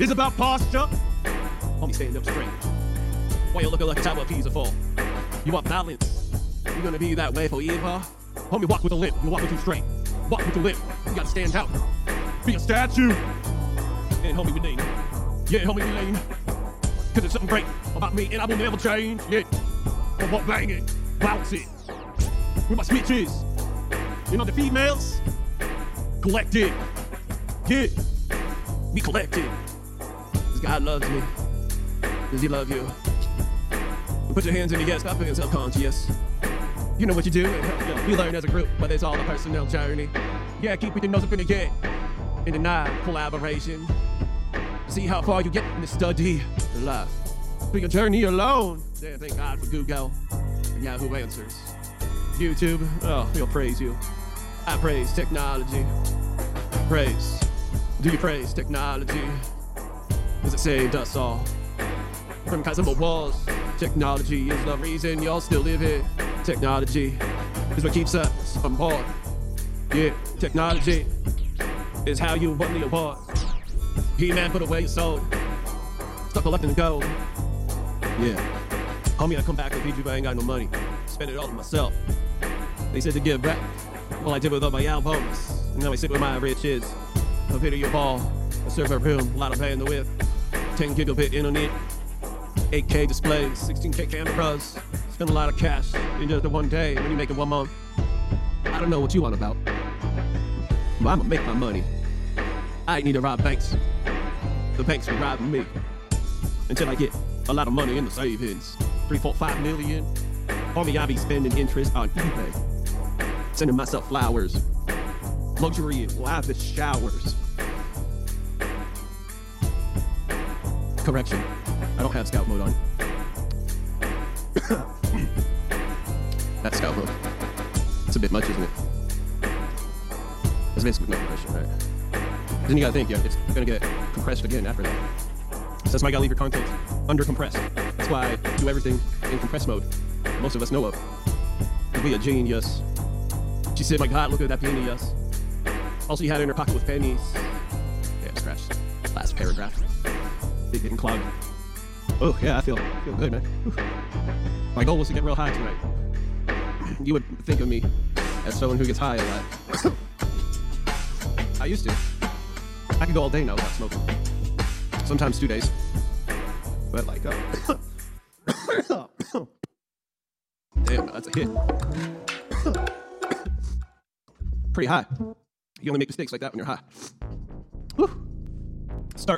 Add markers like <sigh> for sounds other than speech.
It's about posture. Homie, stand up straight. Why you looking like a tower of fall? You want balance? You gonna be that way forever? Homie, walk with a limp. You walk with you straight. Walk with a limp. You gotta stand out. Be a statue. And homie, we lean. Yeah, homie, we lean. Cause it's something great about me and I will never change. Yeah. I walk banging, bounce it. With my switches. You know the females? Collected. Yeah. We collected. God loves me. Does he love you? Put your hands in the air, stop being self-conscious. You know what you do, and you we learn as a group, but it's all a personal journey. Yeah, keep your nose up in the air. The night, collaboration. See how far you get in the study. For your journey alone. Yeah, thank God for Google and Yahoo Answers. YouTube, oh, we'll praise you. I praise technology. Praise. Do you praise technology? Cause it saved us all. From Kazuma walls. Technology is the reason y'all still live here. Technology is what keeps us on board. Yeah, technology is how you won the award. He-Man put away your soul. Stop collecting gold. Yeah. Homie, I come back and feed you, but I ain't got no money. Spend it all on myself. They said to give back. Well, I did with all my albums. And now I sit with my riches. A video ball, a server room, a lot of bandwidth, 10 gigabit internet, 8K displays, 16K cameras. Spend a lot of cash in just one day when you make it one month. I don't know what you want about. But I'ma make my money. I ain't need to rob banks. The banks be robbing me. Until I get a lot of money in the savings. Three, four, five million. Homie, I be spending interest on eBay. Sending myself flowers. Luxury lavish showers. Correction. I don't have scout mode on. <coughs> That's scout mode. It's a bit much, isn't it? That's basically no compression, right? Then you gotta think, yeah, it's gonna get compressed again after that. So that's why you gotta leave your content under compressed. That's why I do everything in compressed mode. Most of us know of. Be a genius. She said, my God, look at that genius. Also, you had it in her pocket with pennies. Yeah, scratch. Last paragraph. Big getting clogged. Oh, yeah, I feel, I feel good, man. My goal was to get real high tonight. <clears throat> You would think of me as someone who gets high a lot. <coughs> I used to. I could go all day now without smoking. Sometimes two days. But like, oh. <coughs> damn, that's a hit. <coughs> Pretty high. You only make mistakes like that when you're high.